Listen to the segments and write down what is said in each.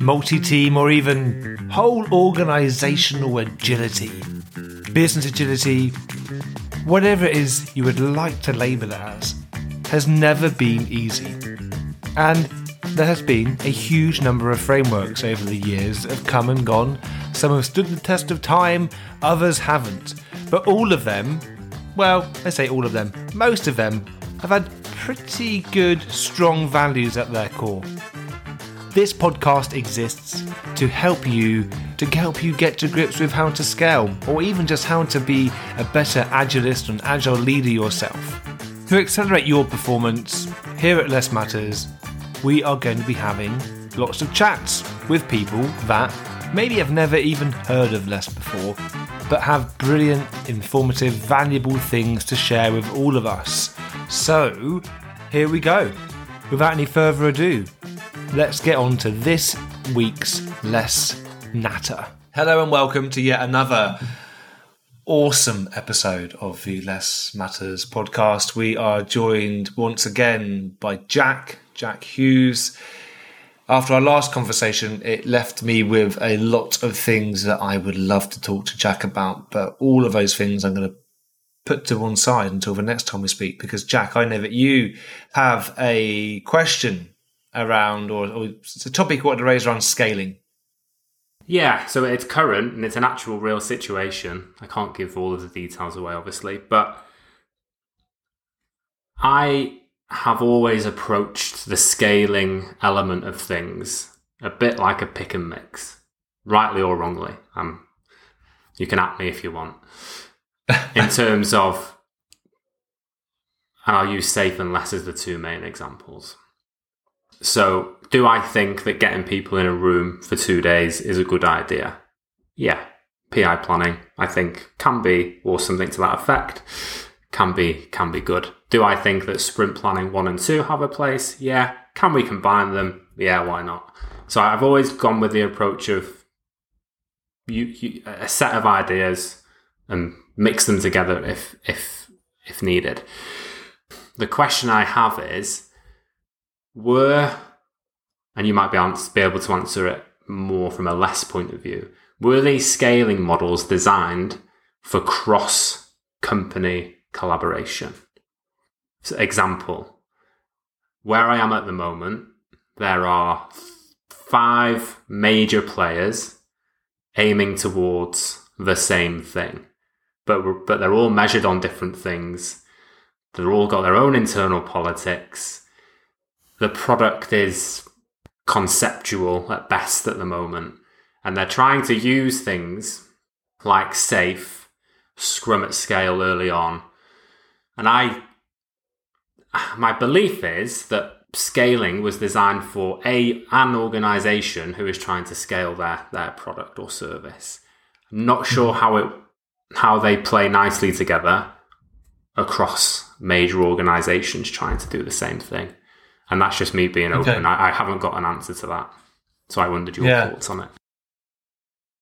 multi team, or even whole organizational agility, business agility, whatever it is you would like to label it as, has never been easy. And there has been a huge number of frameworks over the years that have come and gone. Some have stood the test of time, others haven't. But all of them, well, I say all of them, most of them, have had pretty good, strong values at their core. This podcast exists to help you to help you get to grips with how to scale or even just how to be a better agilist and agile leader yourself. To accelerate your performance, here at LeSS Matters, we are going to be having lots of chats with people that maybe have never even heard of LeSS before, but have brilliant, informative, valuable things to share with all of us. So, here we go. Without any further ado, let's get on to this week's LeSS Natter. Hello and welcome to yet another awesome episode of the LeSS Matters podcast. We are joined once again by Jac, Jac Hughes. After our last conversation, it left me with a lot of things that I would love to talk to Jac about, but all of those things I'm going to put to one side until the next time we speak because Jac, I know that you have a question around, or, or it's a topic you want to raise around scaling. Yeah, so it's current and it's an actual real situation. I can't give all of the details away, obviously, but I have always approached the scaling element of things a bit like a pick and mix, rightly or wrongly. Um, you can at me if you want. In terms of, I'll use SAFe and LeSS as the two main examples. So, do I think that getting people in a room for two days is a good idea? Yeah. PI planning, I think, can be, or something to that effect, can be can be good. Do I think that sprint planning one and two have a place? Yeah. Can we combine them? Yeah, why not? So I've always gone with the approach of you, you, a set of ideas and mix them together if if if needed. The question I have is were and you might be, able to answer it more from a LeSS point of view. Were these scaling models designed for cross company collaboration? So example, where I am at the moment, there are five major players aiming towards the same thing, but but they're all measured on different things. They're all got their own internal politics. The product is conceptual at best at the moment, and they're trying to use things like SAFe, scrum at scale early on, and I my belief is that scaling was designed for a an organization who is trying to scale their their product or service. I'm not sure how it how they play nicely together across major organizations trying to do the same thing. And that's just me being Okay. open. I, I haven't got an answer to that. So I wondered your Yeah. thoughts on it.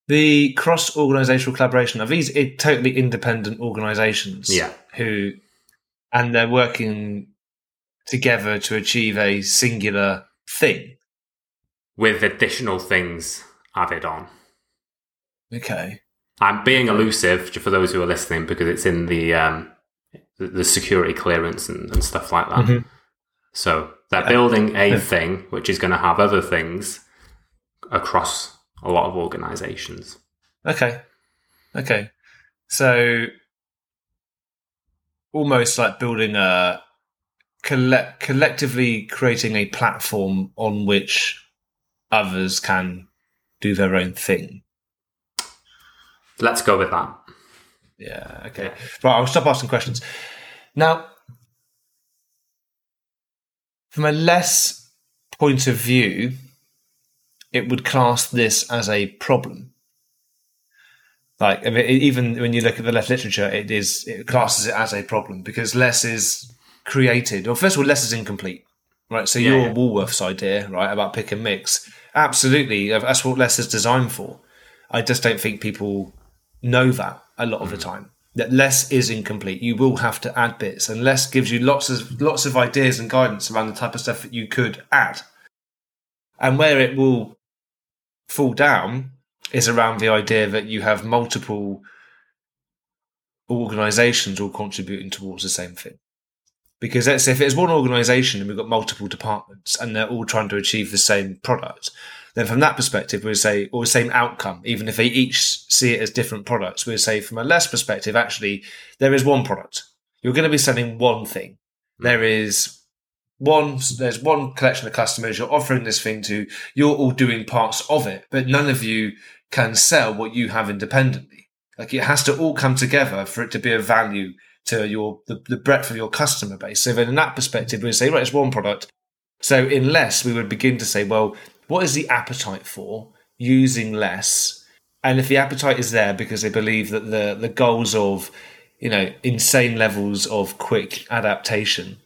The cross organizational collaboration of these totally independent organizations Yeah. who and they're working together to achieve a singular thing. With additional things added on. Okay. I'm being elusive for those who are listening because it's in the um, the, security clearance and, and stuff like that. Mhm. So they're building a thing which is going to have other things across a lot of organizations. Okay. Okay. So almost like building a collect collectively creating a platform on which others can do their own thing. Let's go with that. Yeah. Okay. Right. I'll stop asking questions. Now, from a LeSS point of view, it would class this as a problem. Like I mean, even when you look at the left literature, it is it classes it as a problem because LeSS is created. Well, first of all, LeSS is incomplete, right? So Yeah, your yeah. Woolworths idea, right, about pick and mix, absolutely, that's what LeSS is designed for. I just don't think people know that a lot of the hmm. time. that LeSS is incomplete. You will have to add bits, and LeSS gives you lots of lots of ideas and guidance around the type of stuff that you could add. And where it will fall down is around the idea that you have multiple organizations all contributing towards the same thing. Because let's say if it's one organization and we've got multiple departments and they're all trying to achieve the same product, then from that perspective, we would say, or the same outcome, even if they each see it as different products, we would say from a LeSS perspective, actually, there is one product. You're going to be selling one thing. Hmm. There is one, there's one collection of customers you're offering this thing to. You're all doing parts of it, but none of you can sell what you have independently. Like it has to all come together for it to be of value to your the, the breadth of your customer base. So then in that perspective, we would say, right, it's one product. So in LeSS, we would begin to say, well, what is the appetite for using LeSS? And if the appetite is there because they believe that the the goals of you know insane levels of quick adaptation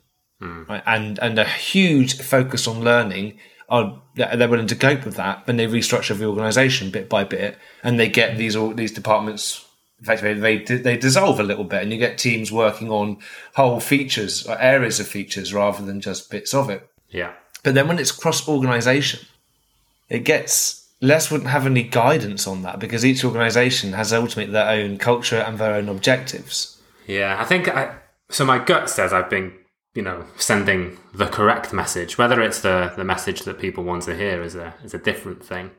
mm. right, and and a huge focus on learning are they're willing to cope with that then they restructure the organization bit by bit and they get these all these departments effectively they they dissolve a little bit and you get teams working on whole features or areas of features rather than just bits of it yeah but then when it's cross organization it gets LeSS wouldn't have any guidance on that because each organization has ultimately their own culture and their own objectives. Yeah, I think I, so. My gut says I've been, you know, sending the correct message. Whether it's the the message that people want to hear is a is a different thing,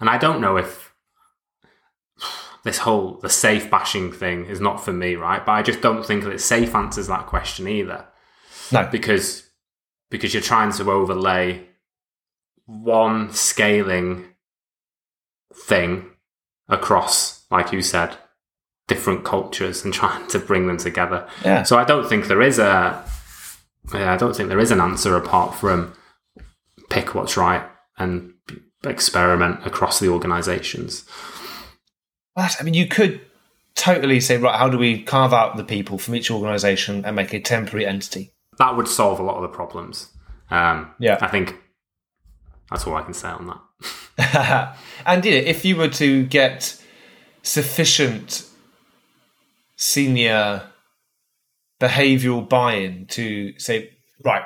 and I don't know if this whole the SAFe bashing thing is not for me, right? But I just don't think that SAFe answers that question either. No, because because you're trying to overlay one scaling thing across, like you said, different cultures and trying to bring them together. Yeah. So I don't think there is a, I don't think there is an answer apart from pick what's right and experiment across the organizations. But I mean, you could totally say, right, how do we carve out the people from each organization and make a temporary entity? That would solve a lot of the problems. Um, yeah. I think that's all I can say on that. and know, if you were to get sufficient senior behavioral buy-in to say, right,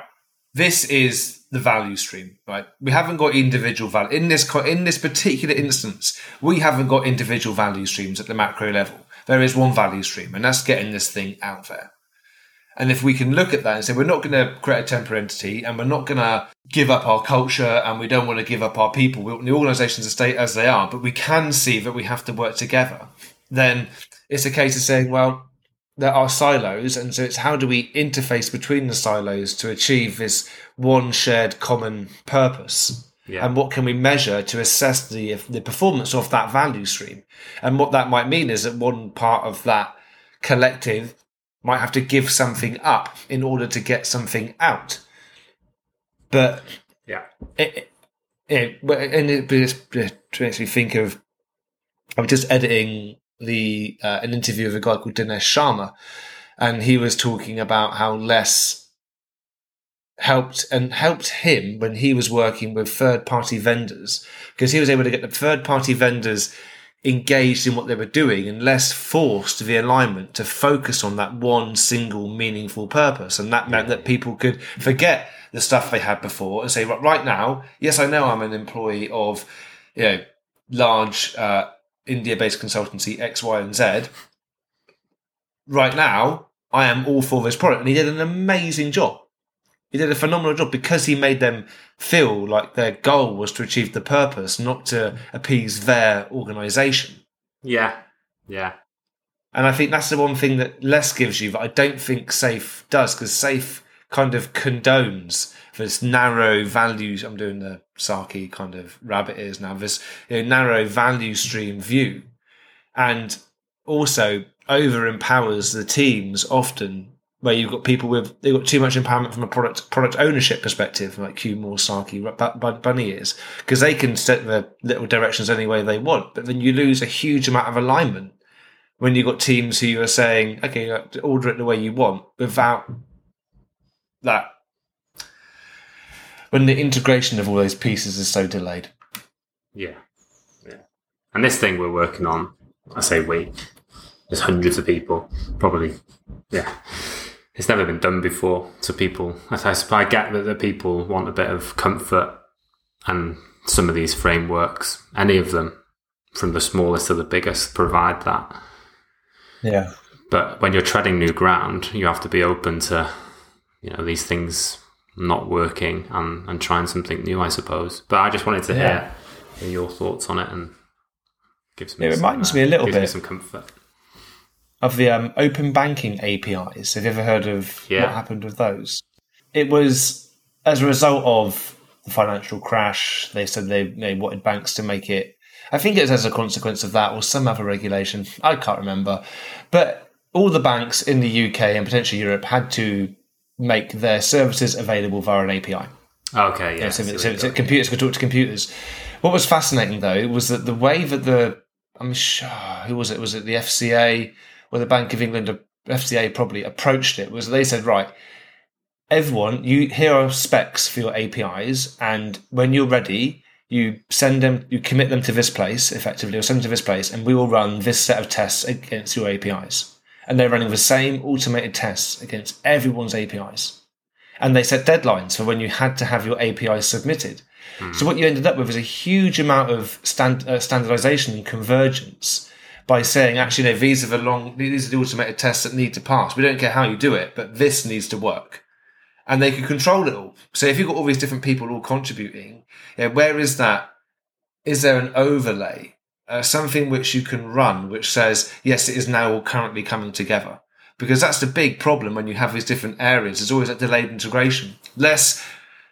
this is the value stream, right? We haven't got individual value in this in this particular instance. We haven't got individual value streams at the macro level. There is one value stream, and that's getting this thing out there. And if we can look at that and say, we're not going to create a temporary entity and we're not going to give up our culture and we don't want to give up our people, we want the organizations to stay as they are, but we can see that we have to work together, then it's a case of saying, well, there are silos. And so it's how do we interface between the silos to achieve this one shared common purpose? Yeah. And what can we measure to assess the the performance of that value stream? And what that might mean is that one part of that collective might have to give something up in order to get something out. But yeah, it, it, and it just makes me think of. I'm just editing the uh, an interview with a guy called Dinesh Sharma, and he was talking about how LeSS helped and helped him when he was working with third party vendors because he was able to get the third party vendors engaged in what they were doing and LeSS forced the alignment to focus on that one single meaningful purpose. And that meant that people could forget the stuff they had before and say, right now, yes, I know I'm an employee of, you know, large uh, India-based consultancy X, Y, and Z. Right now, I am all for this product, and he did an amazing job. He did a phenomenal job because he made them feel like their goal was to achieve the purpose, not to appease their organization. Yeah. Yeah. And I think that's the one thing that LeSS gives you that I don't think SAFe does because SAFe kind of condones this narrow values. I'm doing the Saki kind of rabbit ears now. This you know, narrow value stream view, and also over empowers the teams often where you've got people with they've got too much empowerment from a product product ownership perspective, like Q More Saki Bunny is, because they can set the little directions any way they want, but then you lose a huge amount of alignment when you've got teams who are saying, okay, order it the way you want, without that when the integration of all those pieces is so delayed. Yeah, yeah. And this thing we're working on, I say we, there's hundreds of people, probably, yeah. It's never been done before. to people, I, I get that the people want a bit of comfort and some of these frameworks, any of them, from the smallest to the biggest, provide that. Yeah. But when you're treading new ground, you have to be open to, you know, these things not working and, and trying something new, I suppose. But I just wanted to Yeah. hear, your thoughts on it and gives me It some, reminds uh, me a little gives me bit. some comfort. Of the um, open banking APIs. Have you ever heard of Yeah. what happened with those? It was as a result of the financial crash. They said they, they wanted banks to make it. I think it was as a consequence of that or some other regulation. I can't remember. But all the banks in the UK and potentially Europe had to make their services available via an API. Okay, yeah. so, I see so, so computers could talk to computers. What was fascinating though was that the way that the I'm sure who was it? Was it the FCA or the Bank of England? FCA probably approached it. Was they said right, everyone, you here are specs for your APIs, and when you're ready, you send them, you commit them to this place effectively, or send them to this place, and we will run this set of tests against your APIs. And they're running the same automated tests against everyone's APIs and they set deadlines for when you had to have your APIs submitted. So what you ended up with is a huge amount of stand, uh, standardization and convergence by saying, actually, no, these are the long, these are the automated tests that need to pass. We don't care how you do it, but this needs to work. And they can control it all. So if you've got all these different people all contributing, yeah, where is that? Is there an overlay? Uh, something which you can run, which says, yes, it is now all currently coming together because that's the big problem when you have these different areas. There's always that delayed integration. LeSS,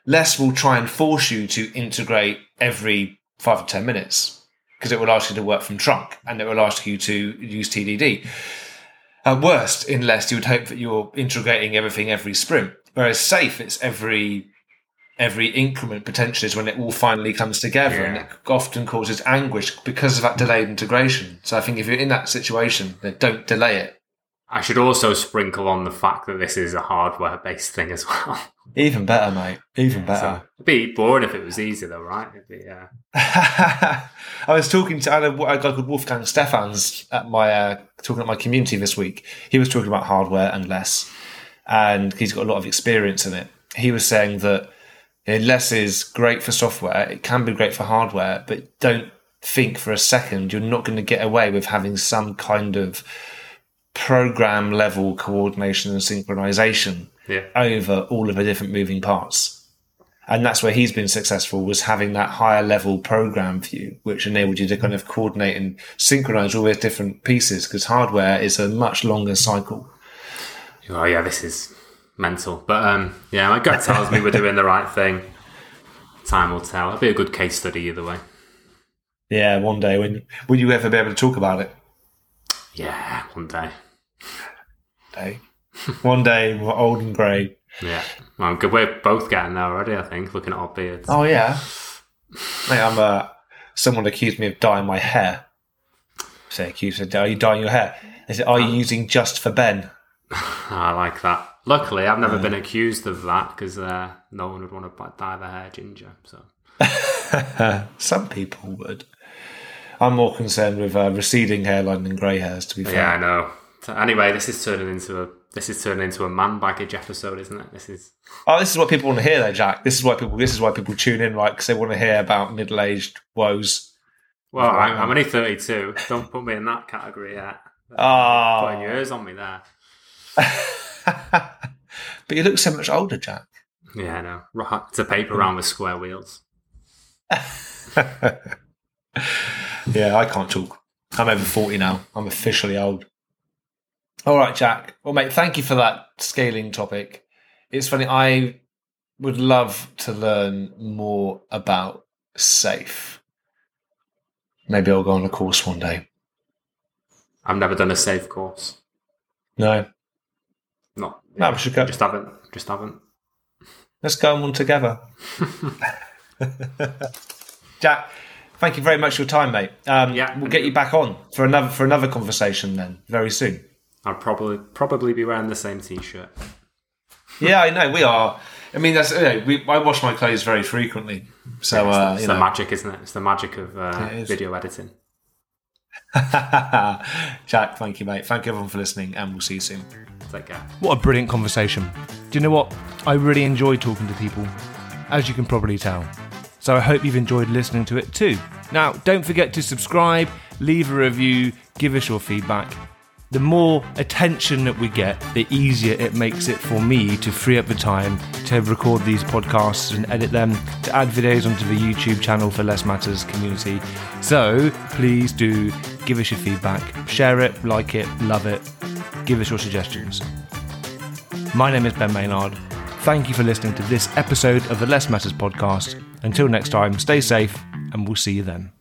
LeSS will try and force you to integrate every five or ten minutes because it will ask you to work from trunk and it will ask you to use TDD. At worst, unless you would hope that you're integrating everything every sprint. Whereas SAFe, it's every every increment potentially is when it all finally comes together and it often causes anguish because of that delayed integration. So I think if you're in that situation, then don't delay it. I should also sprinkle on the fact that this is a hardware based thing as well. Even better, mate. Even better. So, it'd be boring if it was easy, though, right? It'd be, uh, I was talking to a, guy called Wolfgang Stephans at my uh, talking at my community this week. He was talking about hardware and LeSS, and he's got a lot of experience in it. He was saying that you know, LeSS is great for software. It can be great for hardware, but don't think for a second you're not going to get away with having some kind of program level coordination and synchronization yeah. over all of the different moving parts. And that's where he's been successful was having that higher level program view, which enabled you to kind of coordinate and synchronize all those different pieces because hardware is a much longer cycle. Oh, yeah, this is mental. But um, yeah, my gut tells me we're doing the right thing. Time will tell. It'll be a good case study either way. Yeah, one day when will you ever be able to talk about it? Yeah, one day. Day. one day we're old and grey. Yeah. Well, good. We're both getting there already, I think, looking at our beards. Oh yeah. Mate, I'm uh someone accused me of dyeing my hair. Say accused said, Are you dyeing your hair? They said, Are you using just for Ben? I like that. Luckily, I've never been accused of that because uh, no one would want to dye their hair ginger. So Some people would. I'm more concerned with uh, receding hairline than grey hairs. To be fair, yeah, I know. Anyway, this is turning into a this is turning into a man baggage episode, isn't it? This is oh, this is what people want to hear, though, Jac. This is why people. This is why people tune in, right? Because they want to hear about middle-aged woes. well, I'm, I'm only 32. Don't put me in that category yet. Ah. Putting yours on me there. but you look so much older, Jac. Yeah, I know. Right. It's a paper round with square wheels. Yeah, I can't talk. I'm over 40 now. I'm officially old. All right, Jac. Well, mate, thank you for that scaling topic. It's funny. I would love to learn more about SAFe. Maybe I'll go on a course one day. I've never done a SAFe course. No, Not. no, we should go. Just haven't. Just haven't. Let's go on one together. Jac, thank you very much for your time, mate. Um, Yeah, we'll get you back on for another for another conversation then very soon. I'll probably probably be wearing the same t-shirt. Yeah, I know we are. I mean, that's you know, we, I wash my clothes very frequently, so uh, it's the know, magic, isn't it? It's the magic of uh, video editing. Jac, thank you, mate. Thank you everyone for listening, and we'll see you soon. Take care. What a brilliant conversation. Do you know what? I really enjoy talking to people, as you can probably tell. So I hope you've enjoyed listening to it too. Now, don't forget to subscribe, leave a review, give us your feedback. The more attention that we get, the easier it makes it for me to free up the time to record these podcasts and edit them, to add videos onto the YouTube channel for LeSS Matters community. So please do give us your feedback, share it, like it, love it, give us your suggestions. My name is Ben Maynard. Thank you for listening to this episode of the LeSS Matters podcast. Until next time, stay safe, and we'll see you then.